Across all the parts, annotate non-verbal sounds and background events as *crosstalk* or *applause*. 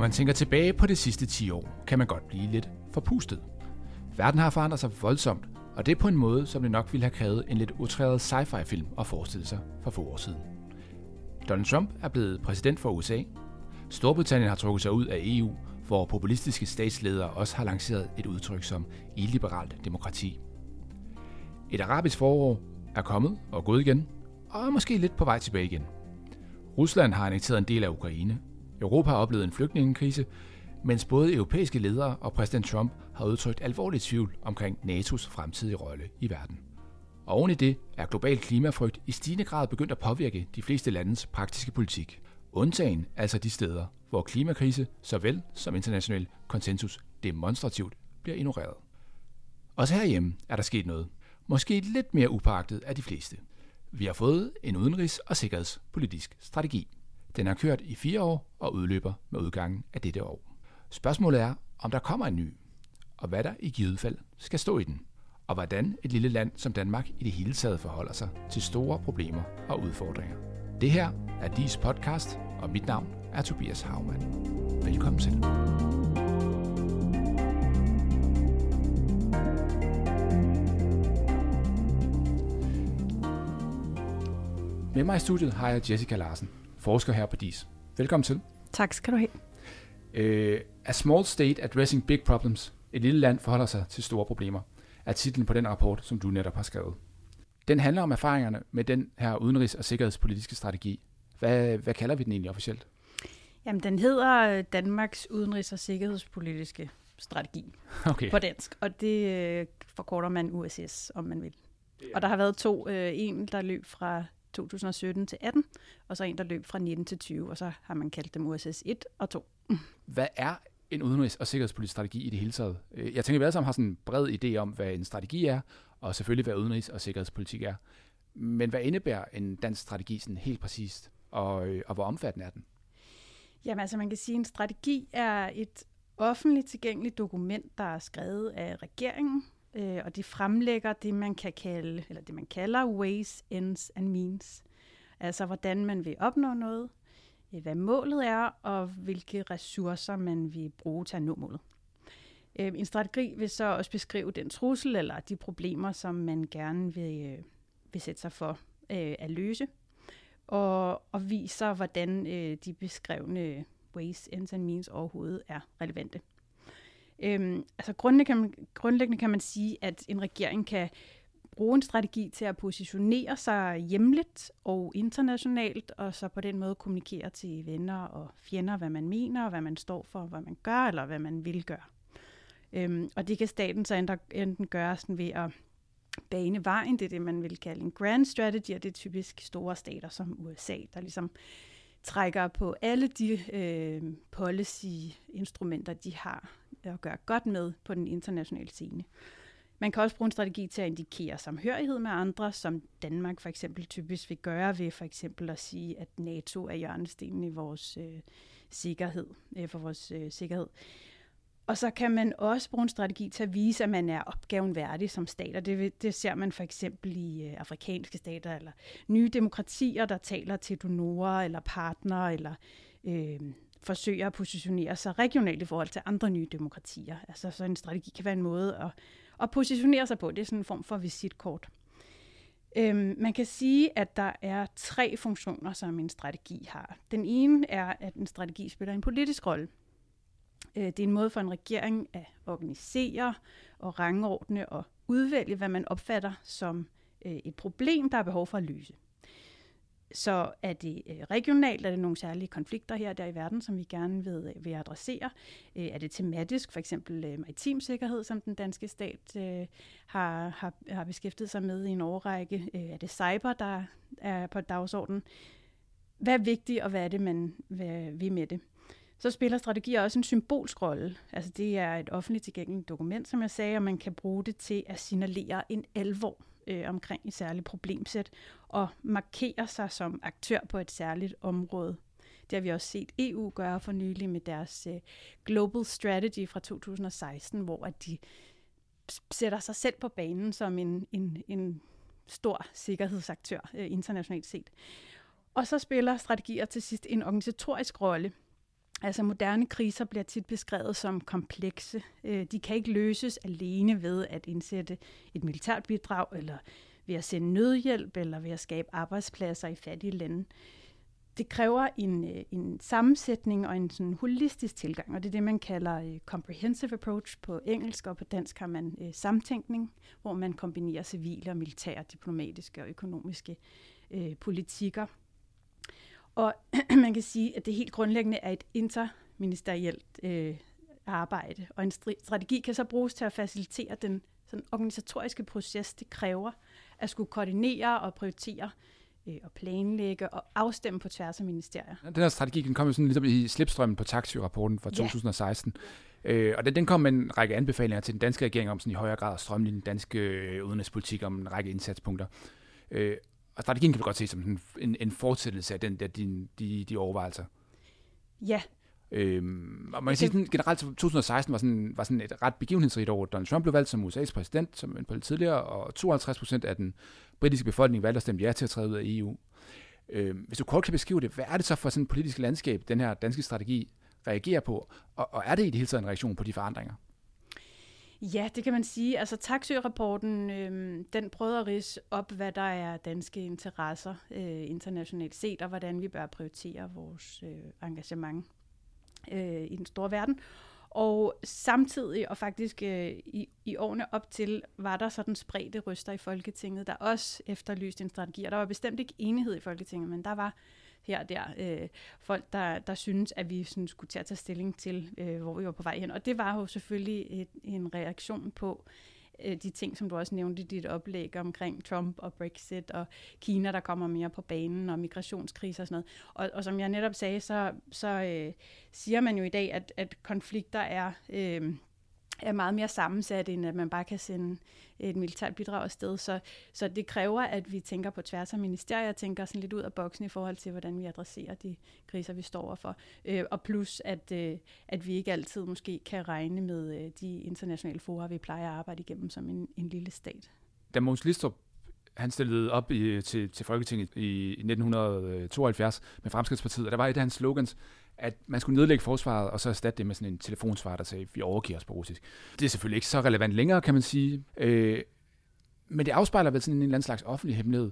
man tænker tilbage på de sidste 10 år, kan man godt blive lidt forpustet. Verden har forandret sig voldsomt, og det er på en måde, som det nok ville have krævet en lidt utræret sci-fi film at forestille sig for få år siden. Donald Trump er blevet præsident for USA. Storbritannien har trukket sig ud af EU, hvor populistiske statsledere også har lanceret et udtryk som illiberalt demokrati. Et arabisk forår er kommet og gået igen, og er måske lidt på vej tilbage igen. Rusland har annekteret en del af Ukraine. Europa har oplevet en flygtningekrise, mens både europæiske ledere og præsident Trump har udtrykt alvorlig tvivl omkring NATO's fremtidige rolle i verden. Og oven i det er global klimafrygt i stigende grad begyndt at påvirke de fleste landes praktiske politik. Undtagen altså de steder, hvor klimakrise såvel som international konsensus demonstrativt bliver ignoreret. Også herhjemme er der sket noget. Måske lidt mere upagtet af de fleste. Vi har fået en udenrigs- og sikkerhedspolitisk strategi. Den har kørt i fire år og udløber med udgangen af dette år. Spørgsmålet er, om der kommer en ny, og hvad der i givet fald skal stå i den, og hvordan et lille land som Danmark i det hele taget forholder sig til store problemer og udfordringer. Det her er DIS podcast, og mit navn er Tobias Haumann. Velkommen til. Med mig i studiet har jeg Jessica Larsen, forsker her på DIS. Velkommen til. Tak skal du have. Uh, A Small State Addressing Big Problems. Et lille land forholder sig til store problemer, er titlen på den rapport, som du netop har skrevet. Den handler om erfaringerne med den her udenrigs- og sikkerhedspolitiske strategi. Hvad, hvad kalder vi den egentlig officielt? Jamen, den hedder Danmarks udenrigs- og sikkerhedspolitiske strategi *laughs* okay. på dansk, og det øh, forkorter man USS, om man vil. Og der har været to. Øh, en, der løb fra 2017 til 18, og så en, der løb fra 19 til 20, og så har man kaldt dem USS 1 og 2. Hvad er en udenrigs- og sikkerhedspolitisk strategi i det hele taget? Øh, jeg tænker, at vi alle sammen har sådan en bred idé om, hvad en strategi er, og selvfølgelig, hvad udenrigs- og sikkerhedspolitik er. Men hvad indebærer en dansk strategi sådan helt præcist, og, øh, og hvor omfattende er den? Jamen altså, man kan sige, at en strategi er et offentligt tilgængeligt dokument, der er skrevet af regeringen, øh, og de fremlægger det, man kan kalde, eller det man kalder ways, ends and means. Altså, hvordan man vil opnå noget, øh, hvad målet er, og hvilke ressourcer man vil bruge til at nå målet. Øh, en strategi vil så også beskrive den trussel eller de problemer, som man gerne vil, øh, vil sætte sig for øh, at løse, og, og viser, hvordan øh, de beskrevne ways, ends and means overhovedet er relevante. Øhm, altså grundlæggende kan, man, grundlæggende kan man sige, at en regering kan bruge en strategi til at positionere sig hjemligt og internationalt, og så på den måde kommunikere til venner og fjender, hvad man mener, og hvad man står for, hvad man gør, eller hvad man vil gøre. Øhm, og det kan staten så enten gøre sådan ved at bane vejen, det er det, man vil kalde en grand strategy, og det er typisk store stater som USA, der ligesom trækker på alle de øh, policy-instrumenter, de har at gøre godt med på den internationale scene. Man kan også bruge en strategi til at indikere samhørighed med andre, som Danmark for eksempel typisk vil gøre ved for eksempel at sige, at NATO er hjørnestenen i vores øh, sikkerhed, øh, for vores øh, sikkerhed. Og så kan man også bruge en strategi til at vise, at man er opgaven værdig som stat, og det, det ser man for eksempel i øh, afrikanske stater, eller nye demokratier, der taler til donorer, eller partnere, eller øh, forsøger at positionere sig regionalt i forhold til andre nye demokratier. Altså så en strategi kan være en måde at, at positionere sig på. Det er sådan en form for visitkort. Øhm, man kan sige, at der er tre funktioner, som en strategi har. Den ene er, at en strategi spiller en politisk rolle. Øh, det er en måde for en regering at organisere og rangordne og udvælge, hvad man opfatter som øh, et problem, der er behov for at løse. Så er det øh, regionalt, er det nogle særlige konflikter her der i verden, som vi gerne vil, øh, vil adressere. Øh, er det tematisk, for eksempel maritim sikkerhed, som den danske stat har, har, har beskæftiget sig med i en årrække? Er det cyber, der er på dagsordenen? Hvad er vigtigt, og hvad er det, man vil med det? Så spiller strategier også en symbolsk rolle. Altså det er et offentligt tilgængeligt dokument, som jeg sagde, og man kan bruge det til at signalere en alvor øh, omkring et særligt problemsæt og markere sig som aktør på et særligt område. Det har vi også set EU gøre for nylig med deres øh, Global Strategy fra 2016, hvor at de sætter sig selv på banen som en, en, en stor sikkerhedsaktør øh, internationalt set. Og så spiller strategier til sidst en organisatorisk rolle Altså moderne kriser bliver tit beskrevet som komplekse. Øh, de kan ikke løses alene ved at indsætte et militært bidrag, eller ved at sende nødhjælp, eller ved at skabe arbejdspladser i fattige lande. Det kræver en, øh, en sammensætning og en sådan holistisk tilgang, og det er det, man kalder øh, comprehensive approach på engelsk, og på dansk har man samtænkning, hvor man kombinerer civile og militære, diplomatiske og økonomiske øh, politikker og *clears throat* man kan sige, at det helt grundlæggende er et interministerielt øh, arbejde, og en strategi kan så bruges til at facilitere den sådan organisatoriske proces, det kræver at skulle koordinere og prioritere øh, og planlægge og afstemme på tværs af ministerier. Den her strategi den kom jo sådan ligesom i slipstrømmen på taxi-rapporten fra 2016. Ja. Øh, og den, den kom med en række anbefalinger til den danske regering om sådan i højere grad at strømlinje den danske øh, udenrigspolitik om en række indsatspunkter. Øh, og strategien kan vi godt se som en, en, en fortsættelse af den der, de, de, de overvejelser. Ja. Øhm, og man kan sige, sådan, generelt 2016 var sådan, var sådan et ret begivenhedsrigt år. Donald Trump blev valgt som USA's præsident, som en lidt tidligere, og 52 procent af den britiske befolkning valgte at stemme ja til at træde ud af EU. Øhm, hvis du kort kan beskrive det, hvad er det så for sådan et politisk landskab, den her danske strategi reagerer på? Og, og er det i det hele taget en reaktion på de forandringer? Ja, det kan man sige. Altså taxi-rapporten, øh, den prøvede at rise op, hvad der er danske interesser øh, internationalt set, og hvordan vi bør prioritere vores øh, engagement øh, i den store verden. Og samtidig, og faktisk øh, i, i årene op til, var der sådan spredte ryster i Folketinget, der også efterlyste en strategi. Og der var bestemt ikke enighed i Folketinget, men der var her og der øh, folk, der, der synes, at vi sådan, skulle til at tage stilling til, øh, hvor vi var på vej hen. Og det var jo selvfølgelig et, en reaktion på øh, de ting, som du også nævnte i dit oplæg omkring Trump og Brexit og Kina, der kommer mere på banen, og migrationskriser og sådan noget. Og, og som jeg netop sagde, så, så øh, siger man jo i dag, at, at konflikter er... Øh, er meget mere sammensat, end at man bare kan sende et militært bidrag afsted. Så, så det kræver, at vi tænker på tværs af ministerier, tænker sådan lidt ud af boksen i forhold til, hvordan vi adresserer de kriser, vi står overfor. Øh, og plus, at, øh, at vi ikke altid måske kan regne med øh, de internationale fora, vi plejer at arbejde igennem som en, en lille stat. Da Mogens Listrup han stillede op i, til, til Folketinget i 1972 med Fremskridspartiet, og der var et af hans slogans, at man skulle nedlægge forsvaret, og så erstatte det med sådan en telefonsvar, der sagde, vi overgiver os på russisk. Det er selvfølgelig ikke så relevant længere, kan man sige. Øh, men det afspejler vel sådan en eller anden slags offentlig hemmelighed,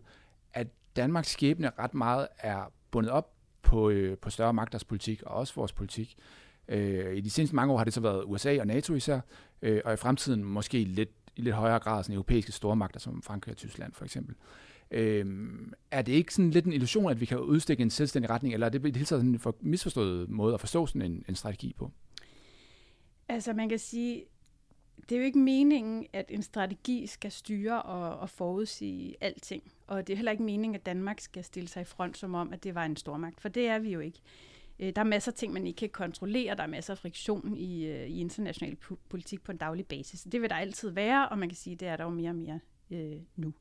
at Danmarks skæbne ret meget er bundet op på, øh, på større magters politik, og også vores politik. Øh, I de seneste mange år har det så været USA og NATO især, øh, og i fremtiden måske lidt, i lidt højere grad sådan europæiske stormagter som Frankrig og Tyskland for eksempel. Øhm, er det ikke sådan lidt en illusion, at vi kan udstikke en selvstændig retning, eller er det i det hele taget en for misforstået måde at forstå sådan en, en strategi på? Altså man kan sige, det er jo ikke meningen, at en strategi skal styre og, og forudsige alting. Og det er heller ikke meningen, at Danmark skal stille sig i front som om, at det var en stormagt, for det er vi jo ikke. Øh, der er masser af ting, man ikke kan kontrollere. Der er masser af friktion i, øh, i international politik på en daglig basis. Det vil der altid være, og man kan sige, at det er der jo mere og mere øh, nu.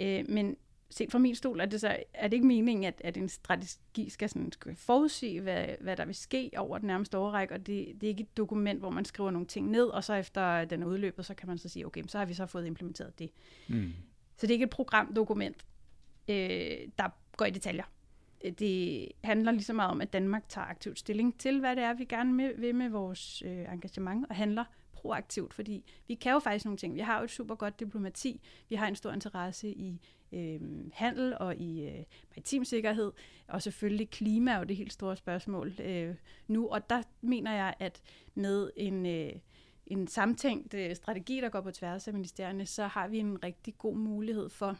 Øh, men set fra min stol er det, så, er det ikke meningen, at, at en strategi skal, sådan, skal forudsige, hvad, hvad der vil ske over den nærmeste overrække, og det, det er ikke et dokument, hvor man skriver nogle ting ned, og så efter den er udløbet, så kan man så sige, okay, så har vi så fået implementeret det. Mm. Så det er ikke et programdokument, øh, der går i detaljer. Det handler lige så meget om, at Danmark tager aktivt stilling til, hvad det er, vi gerne vil med vores øh, engagement, og handler proaktivt, fordi vi kan jo faktisk nogle ting. Vi har jo et super godt diplomati, vi har en stor interesse i øh, handel og i øh, maritim sikkerhed, og selvfølgelig klima er jo det helt store spørgsmål øh, nu, og der mener jeg, at med en... Øh, en samtænkt øh, strategi, der går på tværs af ministerierne, så har vi en rigtig god mulighed for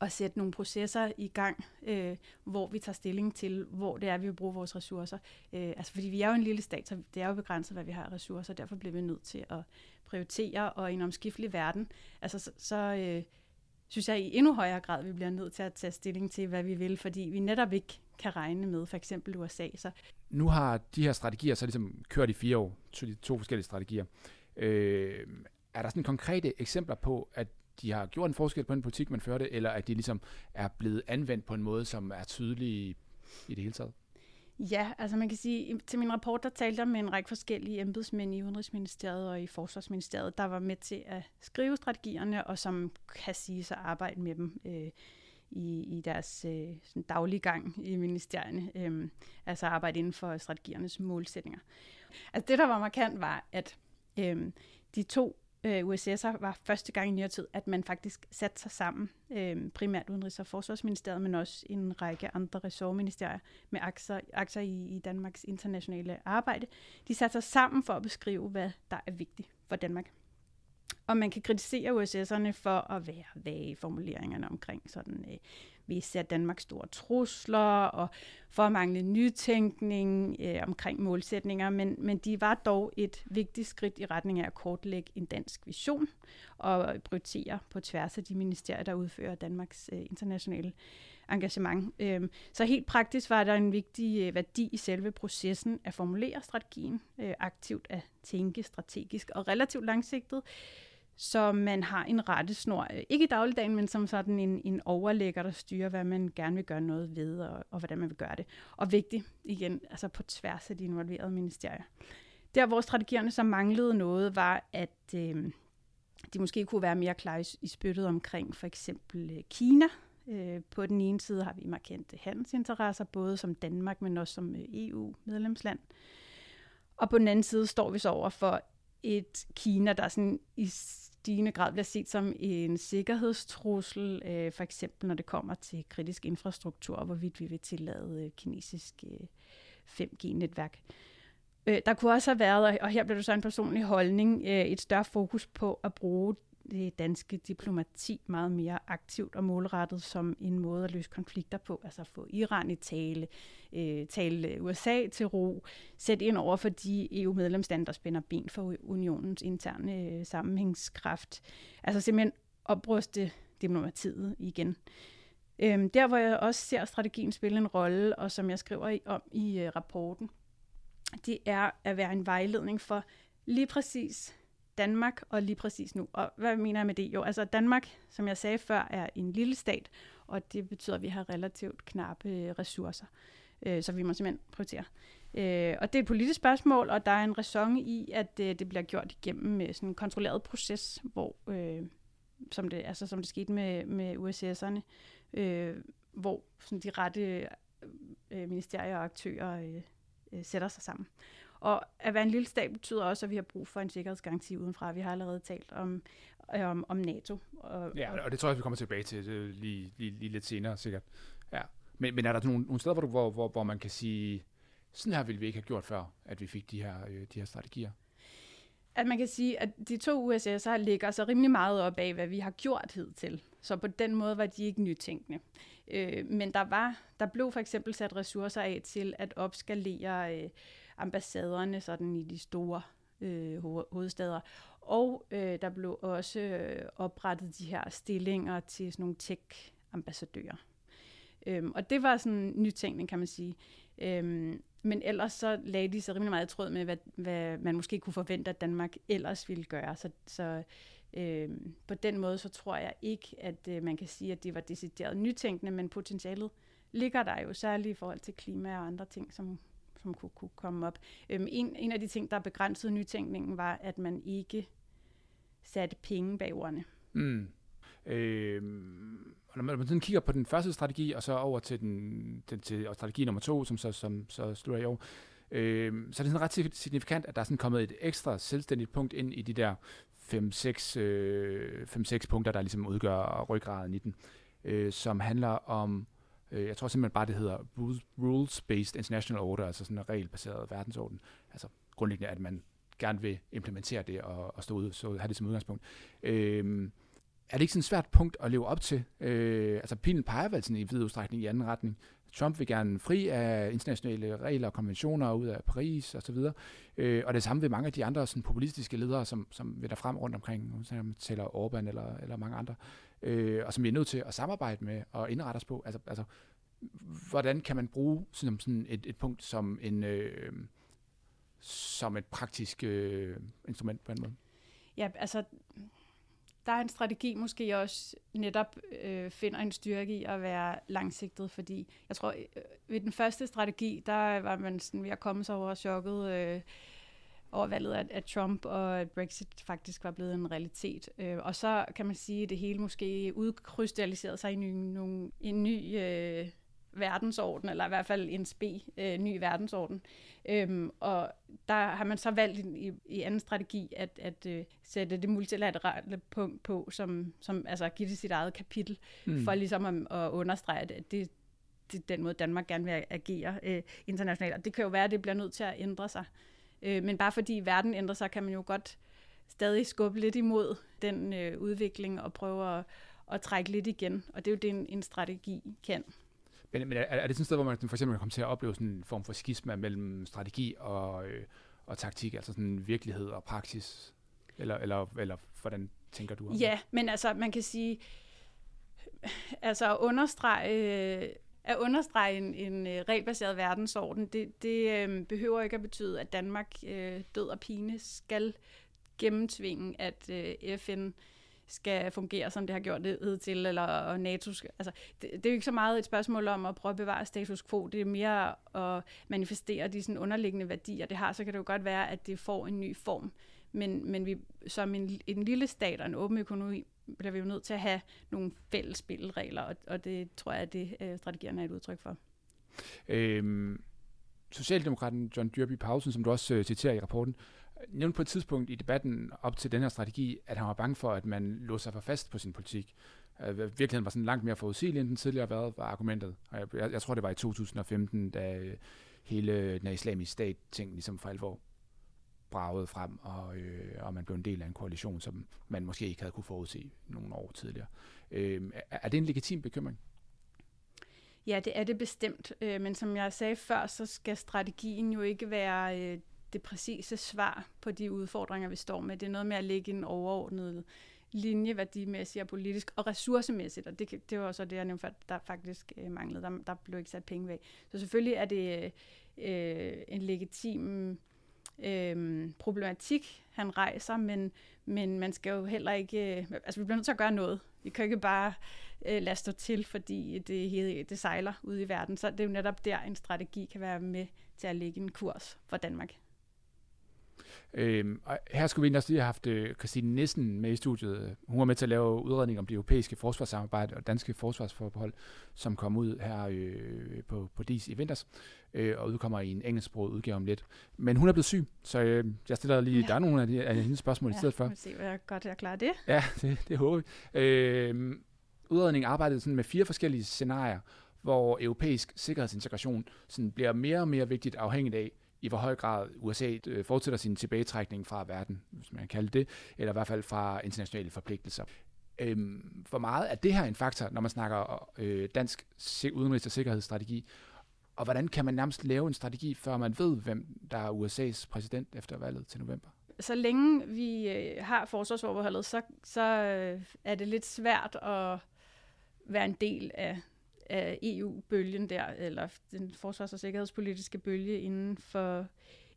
at sætte nogle processer i gang, øh, hvor vi tager stilling til, hvor det er, vi vil bruge vores ressourcer. Øh, altså fordi vi er jo en lille stat, så det er jo begrænset, hvad vi har af ressourcer, derfor bliver vi nødt til at prioritere, og i en omskiftelig verden, altså så, så øh, synes jeg i endnu højere grad, vi bliver nødt til at tage stilling til, hvad vi vil, fordi vi netop ikke kan regne med for eksempel USA. Så. Nu har de her strategier så ligesom kørt i fire år, to, de to forskellige strategier. Øh, er der sådan konkrete eksempler på, at de har gjort en forskel på den politik, man førte, eller at de ligesom er blevet anvendt på en måde, som er tydelig i det hele taget? Ja, altså man kan sige, til min rapport, der talte jeg med en række forskellige embedsmænd i Udenrigsministeriet og i Forsvarsministeriet, der var med til at skrive strategierne, og som kan sige sig arbejde med dem øh, i, i deres øh, sådan daglige gang i ministerierne, øh, altså arbejde inden for strategiernes målsætninger. Altså det, der var markant, var, at øh, de to øh, USS'er var første gang i nyere tid, at man faktisk satte sig sammen, øh, primært Udenrigs- og Forsvarsministeriet, men også en række andre ressortministerier med aktier, aktier i, i Danmarks internationale arbejde. De satte sig sammen for at beskrive, hvad der er vigtigt for Danmark. Og man kan kritisere USS'erne for at være vage formuleringerne omkring sådan, øh, vi ser Danmarks store trusler og for at mangle nytænkning øh, omkring målsætninger, men, men de var dog et vigtigt skridt i retning af at kortlægge en dansk vision og prioritere på tværs af de ministerier, der udfører Danmarks øh, internationale engagement. Øh, så helt praktisk var der en vigtig øh, værdi i selve processen at formulere strategien, øh, aktivt at tænke strategisk og relativt langsigtet, så man har en rettesnor, ikke i dagligdagen, men som sådan en, en overlægger, der styrer, hvad man gerne vil gøre noget ved, og, og hvordan man vil gøre det. Og vigtigt, igen, altså på tværs af de involverede ministerier. Der, hvor strategierne så manglede noget, var, at øh, de måske kunne være mere klare i, i spyttet omkring for eksempel øh, Kina. Øh, på den ene side har vi markante handelsinteresser, både som Danmark, men også som øh, EU-medlemsland. Og på den anden side står vi så over for et Kina, der sådan i stigende grad bliver set som en sikkerhedstrussel, øh, for eksempel når det kommer til kritisk infrastruktur, hvorvidt vi vil tillade øh, kinesisk øh, 5G-netværk. Øh, der kunne også have været, og her bliver det så en personlig holdning, øh, et større fokus på at bruge det danske diplomati meget mere aktivt og målrettet som en måde at løse konflikter på. Altså få Iran i tale, øh, tale USA til ro, sætte ind over for de EU-medlemslande, der spænder ben for unionens interne øh, sammenhængskraft. Altså simpelthen opruste diplomatiet igen. Øhm, der, hvor jeg også ser strategien spille en rolle, og som jeg skriver om i øh, rapporten, det er at være en vejledning for lige præcis Danmark og lige præcis nu. Og hvad mener jeg med det? Jo, altså Danmark, som jeg sagde før, er en lille stat, og det betyder, at vi har relativt knappe øh, ressourcer. Øh, så vi må simpelthen prioritere. Øh, og det er et politisk spørgsmål, og der er en ræson i, at øh, det bliver gjort igennem øh, sådan en kontrolleret proces, hvor, øh, som, det, altså, som det skete med, med USS'erne, øh, hvor sådan de rette øh, ministerier og aktører øh, øh, sætter sig sammen. Og at være en lille stat betyder også, at vi har brug for en sikkerhedsgaranti udenfra. Vi har allerede talt om, om, om NATO. Og, ja, og det tror jeg, vi kommer tilbage til det lige, lige, lige lidt senere, sikkert. Ja. Men, men er der nogle, nogle steder, hvor, du, hvor, hvor, hvor man kan sige, sådan her ville vi ikke have gjort før, at vi fik de her, øh, de her strategier? At man kan sige, at de to USS'er ligger så rimelig meget op af, hvad vi har gjort hidtil. Så på den måde var de ikke nytænkende. Øh, men der var, der blev for eksempel sat ressourcer af til at opskalere øh, ambassaderne sådan i de store øh, hovedsteder. Og øh, der blev også øh, oprettet de her stillinger til sådan nogle tech-ambassadører. Øhm, og det var sådan en nytænkning, kan man sige. Øhm, men ellers så lagde de sig rimelig meget i tråd med, hvad, hvad man måske kunne forvente, at Danmark ellers ville gøre. Så, så øhm, på den måde, så tror jeg ikke, at øh, man kan sige, at det var decideret nytænkende, men potentialet ligger der jo særligt i forhold til klima og andre ting, som som kunne, kunne komme op. Øhm, en, en af de ting, der begrænsede nytænkningen, var, at man ikke satte penge bag ordene. Mm. Øh, når man sådan kigger på den første strategi, og så over til, den, den til strategi nummer to, som så, som, så slutter i år, øh, så er det sådan ret signifikant, at der er sådan kommet et ekstra selvstændigt punkt ind i de der 5-6 øh, punkter, der ligesom udgør ryggraden i den, øh, som handler om Øh, jeg tror simpelthen bare, det hedder Rules-Based International Order, altså sådan en regelbaseret verdensorden. Altså grundlæggende, at man gerne vil implementere det og, og stå ud, så have det som udgangspunkt. Øhm, er det ikke sådan et svært punkt at leve op til? Øh, altså pilen peger vel sådan i vid udstrækning i anden retning. Trump vil gerne fri af internationale regler og konventioner ud af Paris og så videre. Øh, og det samme ved mange af de andre sådan, populistiske ledere, som, som vil der frem rundt omkring, som man tæller Orbán eller, eller mange andre øh, og som vi er nødt til at samarbejde med og indrette os på. Altså, altså hvordan kan man bruge sådan, sådan et, et punkt som en øh, som et praktisk øh, instrument på en måde? Ja, altså der er en strategi måske også netop øh, finder en styrke i at være langsigtet, fordi jeg tror, øh, ved den første strategi, der var man sådan ved at komme sig over chokket, øh, over valget af, af Trump, og at Brexit faktisk var blevet en realitet. Øh, og så kan man sige, at det hele måske udkrystalliserede sig i en, nogle, en ny øh, verdensorden, eller i hvert fald en spe øh, ny verdensorden. Øhm, og der har man så valgt i, i anden strategi at, at øh, sætte det multilaterale punkt på, som, som altså give det sit eget kapitel, mm. for ligesom at, at understrege, at det, det den måde, Danmark gerne vil agere øh, internationalt. Og det kan jo være, at det bliver nødt til at ændre sig. Øh, men bare fordi verden ændrer sig, kan man jo godt stadig skubbe lidt imod den øh, udvikling og prøve at, at trække lidt igen. Og det er jo det, en, en strategi kan. Men, men er, er det sådan et sted, hvor man for eksempel kommer til at opleve sådan en form for skisma mellem strategi og, øh, og taktik, altså sådan virkelighed og praksis? Eller, eller, eller hvordan tænker du om det? Ja, men altså man kan sige, altså at understrege, øh, at understrege en, en øh, regelbaseret verdensorden, det, det øh, behøver ikke at betyde, at Danmark øh, død og pine skal gennemtvinge, at øh, FN skal fungere, som det har gjort det hidtil, eller NATO skal, altså, det, det er jo ikke så meget et spørgsmål om at prøve at bevare status quo, det er mere at manifestere de sådan underliggende værdier, det har, så kan det jo godt være, at det får en ny form, men, men vi, som en, en lille stat og en åben økonomi, bliver vi jo nødt til at have nogle fælles spilleregler, og, og det tror jeg, at det øh, strategierne er et udtryk for. Øhm, Socialdemokraten John Dyrby Pausen, som du også øh, citerer i rapporten, nævnte på et tidspunkt i debatten op til den her strategi, at han var bange for, at man lå sig for fast på sin politik. Uh, virkeligheden var sådan langt mere forudsigelig, end den tidligere har været, var argumentet. Og jeg, jeg, jeg tror, det var i 2015, da hele den islamiske stat-ting ligesom for alvor bragede frem, og, øh, og man blev en del af en koalition, som man måske ikke havde kunne forudse nogle år tidligere. Øh, er, er det en legitim bekymring? Ja, det er det bestemt. Øh, men som jeg sagde før, så skal strategien jo ikke være øh, det præcise svar på de udfordringer, vi står med. Det er noget med at lægge en overordnet linje værdimæssigt og politisk og ressourcemæssigt, og det, det var så det, jeg nævnte, at der faktisk øh, manglede. Der, der blev ikke sat penge væk. Så selvfølgelig er det øh, en legitim øh, problematik, han rejser, men, men man skal jo heller ikke... Øh, altså, vi bliver nødt til at gøre noget. Vi kan ikke bare øh, lade stå til, fordi det, det sejler ud i verden. Så det er jo netop der, en strategi kan være med til at lægge en kurs for Danmark. Øhm, og her skulle vi også lige have haft øh, Christine Nissen med i studiet. Hun var med til at lave udredning om det europæiske forsvarssamarbejde og danske forsvarsforbehold, som kom ud her øh, på, på DIS i vinters, øh, og udkommer i en engelsksproget udgave om lidt. Men hun er blevet syg, så øh, jeg stiller lige, ja. der er nogle af, de, af hendes spørgsmål ja, i stedet for. Ja, se, hvor jeg godt jeg klarer det. Ja, det, det håber vi. Øh, udredningen arbejdede sådan med fire forskellige scenarier, hvor europæisk sikkerhedsintegration sådan bliver mere og mere vigtigt afhængigt af, i hvor høj grad USA øh, fortsætter sin tilbagetrækning fra verden, hvis man kan kalde det, eller i hvert fald fra internationale forpligtelser. Øhm, hvor meget er det her en faktor, når man snakker øh, dansk udenrigs- og sikkerhedsstrategi, og hvordan kan man nærmest lave en strategi, før man ved, hvem der er USA's præsident efter valget til november? Så længe vi øh, har forsvarsforbeholdet, så, så øh, er det lidt svært at være en del af af EU-bølgen der, eller den forsvars- og sikkerhedspolitiske bølge inden for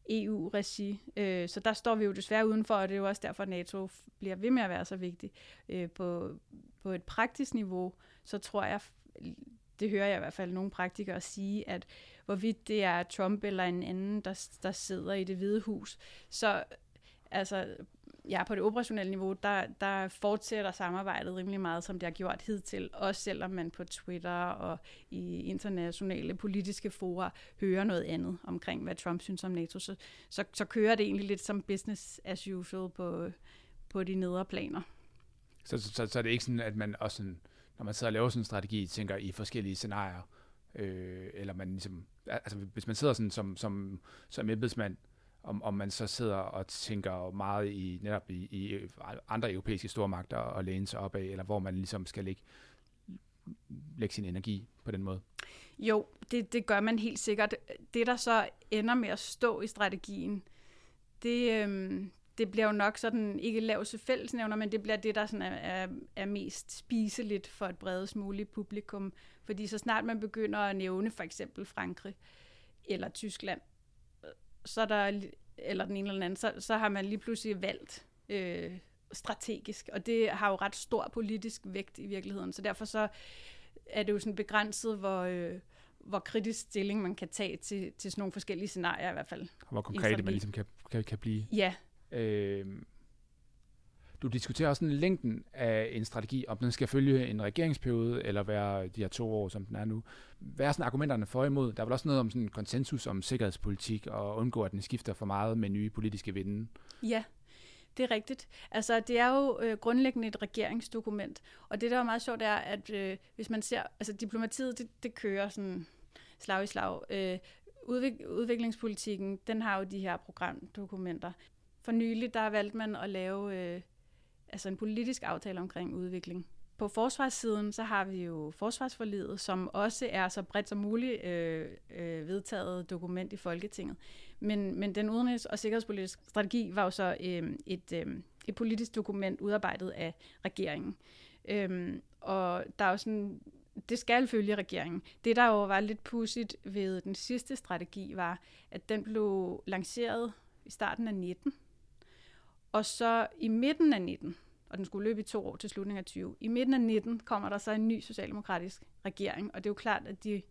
EU-regi. Øh, så der står vi jo desværre udenfor, og det er jo også derfor, at NATO bliver ved med at være så vigtig. Øh, på, på et praktisk niveau, så tror jeg, det hører jeg i hvert fald nogle praktikere sige, at hvorvidt det er Trump eller en anden, der, der sidder i det hvide hus, så altså ja, på det operationelle niveau, der, der fortsætter samarbejdet rimelig meget, som det har gjort hidtil, også selvom man på Twitter og i internationale politiske fora hører noget andet omkring, hvad Trump synes om NATO, så, så, så kører det egentlig lidt som business as usual på, på de nedre planer. Så, så, så, så er det ikke sådan, at man også, sådan, når man sidder og laver sådan en strategi, tænker i forskellige scenarier, øh, eller man ligesom, altså hvis man sidder sådan som, som, som embedsmand, om, om man så sidder og tænker meget i netop i, i andre europæiske stormagter og læne sig op af, eller hvor man ligesom skal lægge, lægge sin energi på den måde? Jo, det, det gør man helt sikkert. Det, der så ender med at stå i strategien, det, øhm, det bliver jo nok sådan, ikke lavse fællesnævner, men det bliver det, der sådan er, er, er mest spiseligt for et bredest muligt publikum. Fordi så snart man begynder at nævne for eksempel Frankrig eller Tyskland, så er der, eller den ene eller den anden, så, så har man lige pludselig valgt øh, strategisk, og det har jo ret stor politisk vægt i virkeligheden, så derfor så er det jo sådan begrænset, hvor, øh, hvor kritisk stilling man kan tage til, til sådan nogle forskellige scenarier i hvert fald. Og hvor konkret man ligesom kan, kan, kan blive. Ja. Øh, du diskuterer også en længden af en strategi, om den skal følge en regeringsperiode, eller være de her to år, som den er nu. Hvad er sådan argumenterne for og imod? Der er vel også noget om sådan en konsensus om sikkerhedspolitik, og undgå, at den skifter for meget med nye politiske vinde. Ja, det er rigtigt. Altså, det er jo øh, grundlæggende et regeringsdokument, og det, der er meget sjovt, er, at øh, hvis man ser, altså diplomatiet, det, det kører sådan slag i slag. Øh, udvik- udviklingspolitikken, den har jo de her programdokumenter. For nylig, der valgte man at lave øh, altså en politisk aftale omkring udvikling. På forsvarssiden, så har vi jo forsvarsforlidet, som også er så bredt som muligt øh, øh, vedtaget dokument i Folketinget. Men, men den udenrigs- og sikkerhedspolitiske strategi var jo så øh, et, øh, et politisk dokument udarbejdet af regeringen. Øh, og der er jo sådan, det skal følge regeringen. Det, der jo var lidt pudsigt ved den sidste strategi, var, at den blev lanceret i starten af 19, og så i midten af 19, og den skulle løbe i to år til slutningen af 20, i midten af 19 kommer der så en ny socialdemokratisk regering, og det er jo klart, at de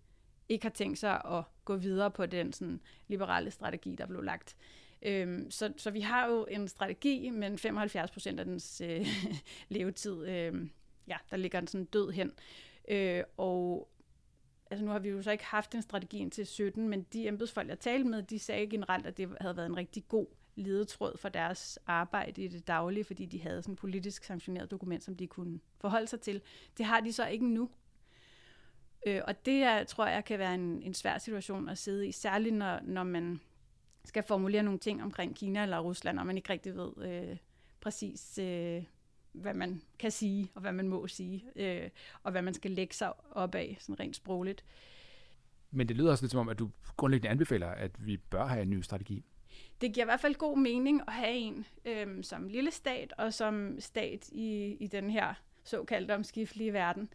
ikke har tænkt sig at gå videre på den sådan, liberale strategi, der blev lagt. Øhm, så, så vi har jo en strategi, men 75 procent af dens øh, *laughs* levetid, øh, ja, der ligger den sådan død hen. Øh, og altså nu har vi jo så ikke haft en strategi indtil 17, men de embedsfolk, jeg talte med, de sagde generelt, at det havde været en rigtig god ledetråd for deres arbejde i det daglige, fordi de havde sådan et politisk sanktioneret dokument, som de kunne forholde sig til. Det har de så ikke nu. Øh, og det er, tror jeg kan være en, en svær situation at sidde i, særligt når, når man skal formulere nogle ting omkring Kina eller Rusland, og man ikke rigtig ved øh, præcis, øh, hvad man kan sige, og hvad man må sige, øh, og hvad man skal lægge sig op af, sådan rent sprogligt. Men det lyder også lidt som om, at du grundlæggende anbefaler, at vi bør have en ny strategi det giver i hvert fald god mening at have en øhm, som lille stat og som stat i, i den her såkaldte omskiftelige verden.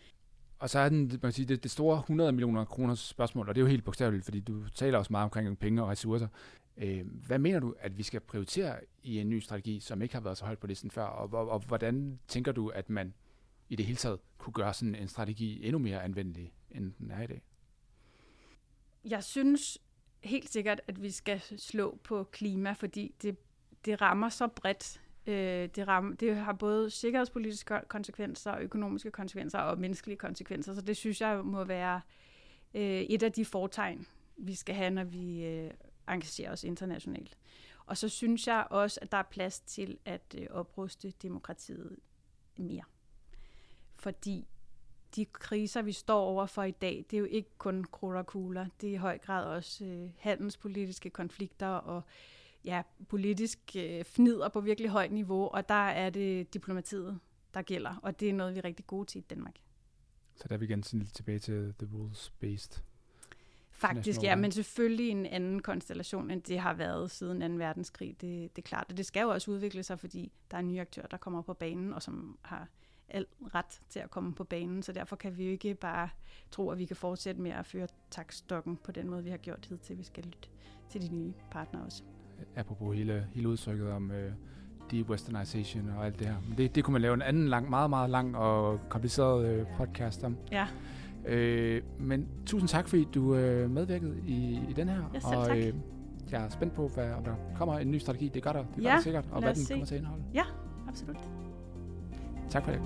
Og så er den, man kan sige, det, det store 100 millioner kroners spørgsmål, og det er jo helt bogstaveligt, fordi du taler også meget omkring penge og ressourcer. Øh, hvad mener du, at vi skal prioritere i en ny strategi, som ikke har været så højt på listen før, og, og, og hvordan tænker du, at man i det hele taget kunne gøre sådan en strategi endnu mere anvendelig, end den er i dag? Jeg synes, helt sikkert, at vi skal slå på klima, fordi det, det rammer så bredt. Øh, det, rammer, det har både sikkerhedspolitiske konsekvenser, økonomiske konsekvenser og menneskelige konsekvenser, så det synes jeg må være øh, et af de fortegn, vi skal have, når vi øh, engagerer os internationalt. Og så synes jeg også, at der er plads til at øh, opruste demokratiet mere. Fordi de kriser, vi står over for i dag, det er jo ikke kun krudt og kugler. Det er i høj grad også øh, handelspolitiske konflikter og ja, politisk øh, fnider på virkelig højt niveau, og der er det diplomatiet, der gælder, og det er noget, vi er rigtig gode til i Danmark. Så der er vi igen sådan lidt tilbage til the rules-based. Faktisk, ja, men selvfølgelig en anden konstellation, end det har været siden 2. verdenskrig. Det, det er klart, og det skal jo også udvikle sig, fordi der er nye aktører, der kommer på banen, og som har al ret til at komme på banen, så derfor kan vi jo ikke bare tro, at vi kan fortsætte med at føre takstokken på den måde, vi har gjort hidtil. Vi skal lytte til de nye partnere også. Apropos hele, hele udtrykket om uh, de-westernization og alt det her. Det, det kunne man lave en anden lang, meget, meget lang og kompliceret uh, podcast om. Ja. Uh, men tusind tak, fordi du uh, medvirkede i, i den her. Ja, selv og, tak. Uh, jeg er spændt på, hvad, om der kommer en ny strategi. Det gør der, det gør ja, der sikkert. Og hvad den se. kommer til at indeholde. Ja, absolut. Tak for det.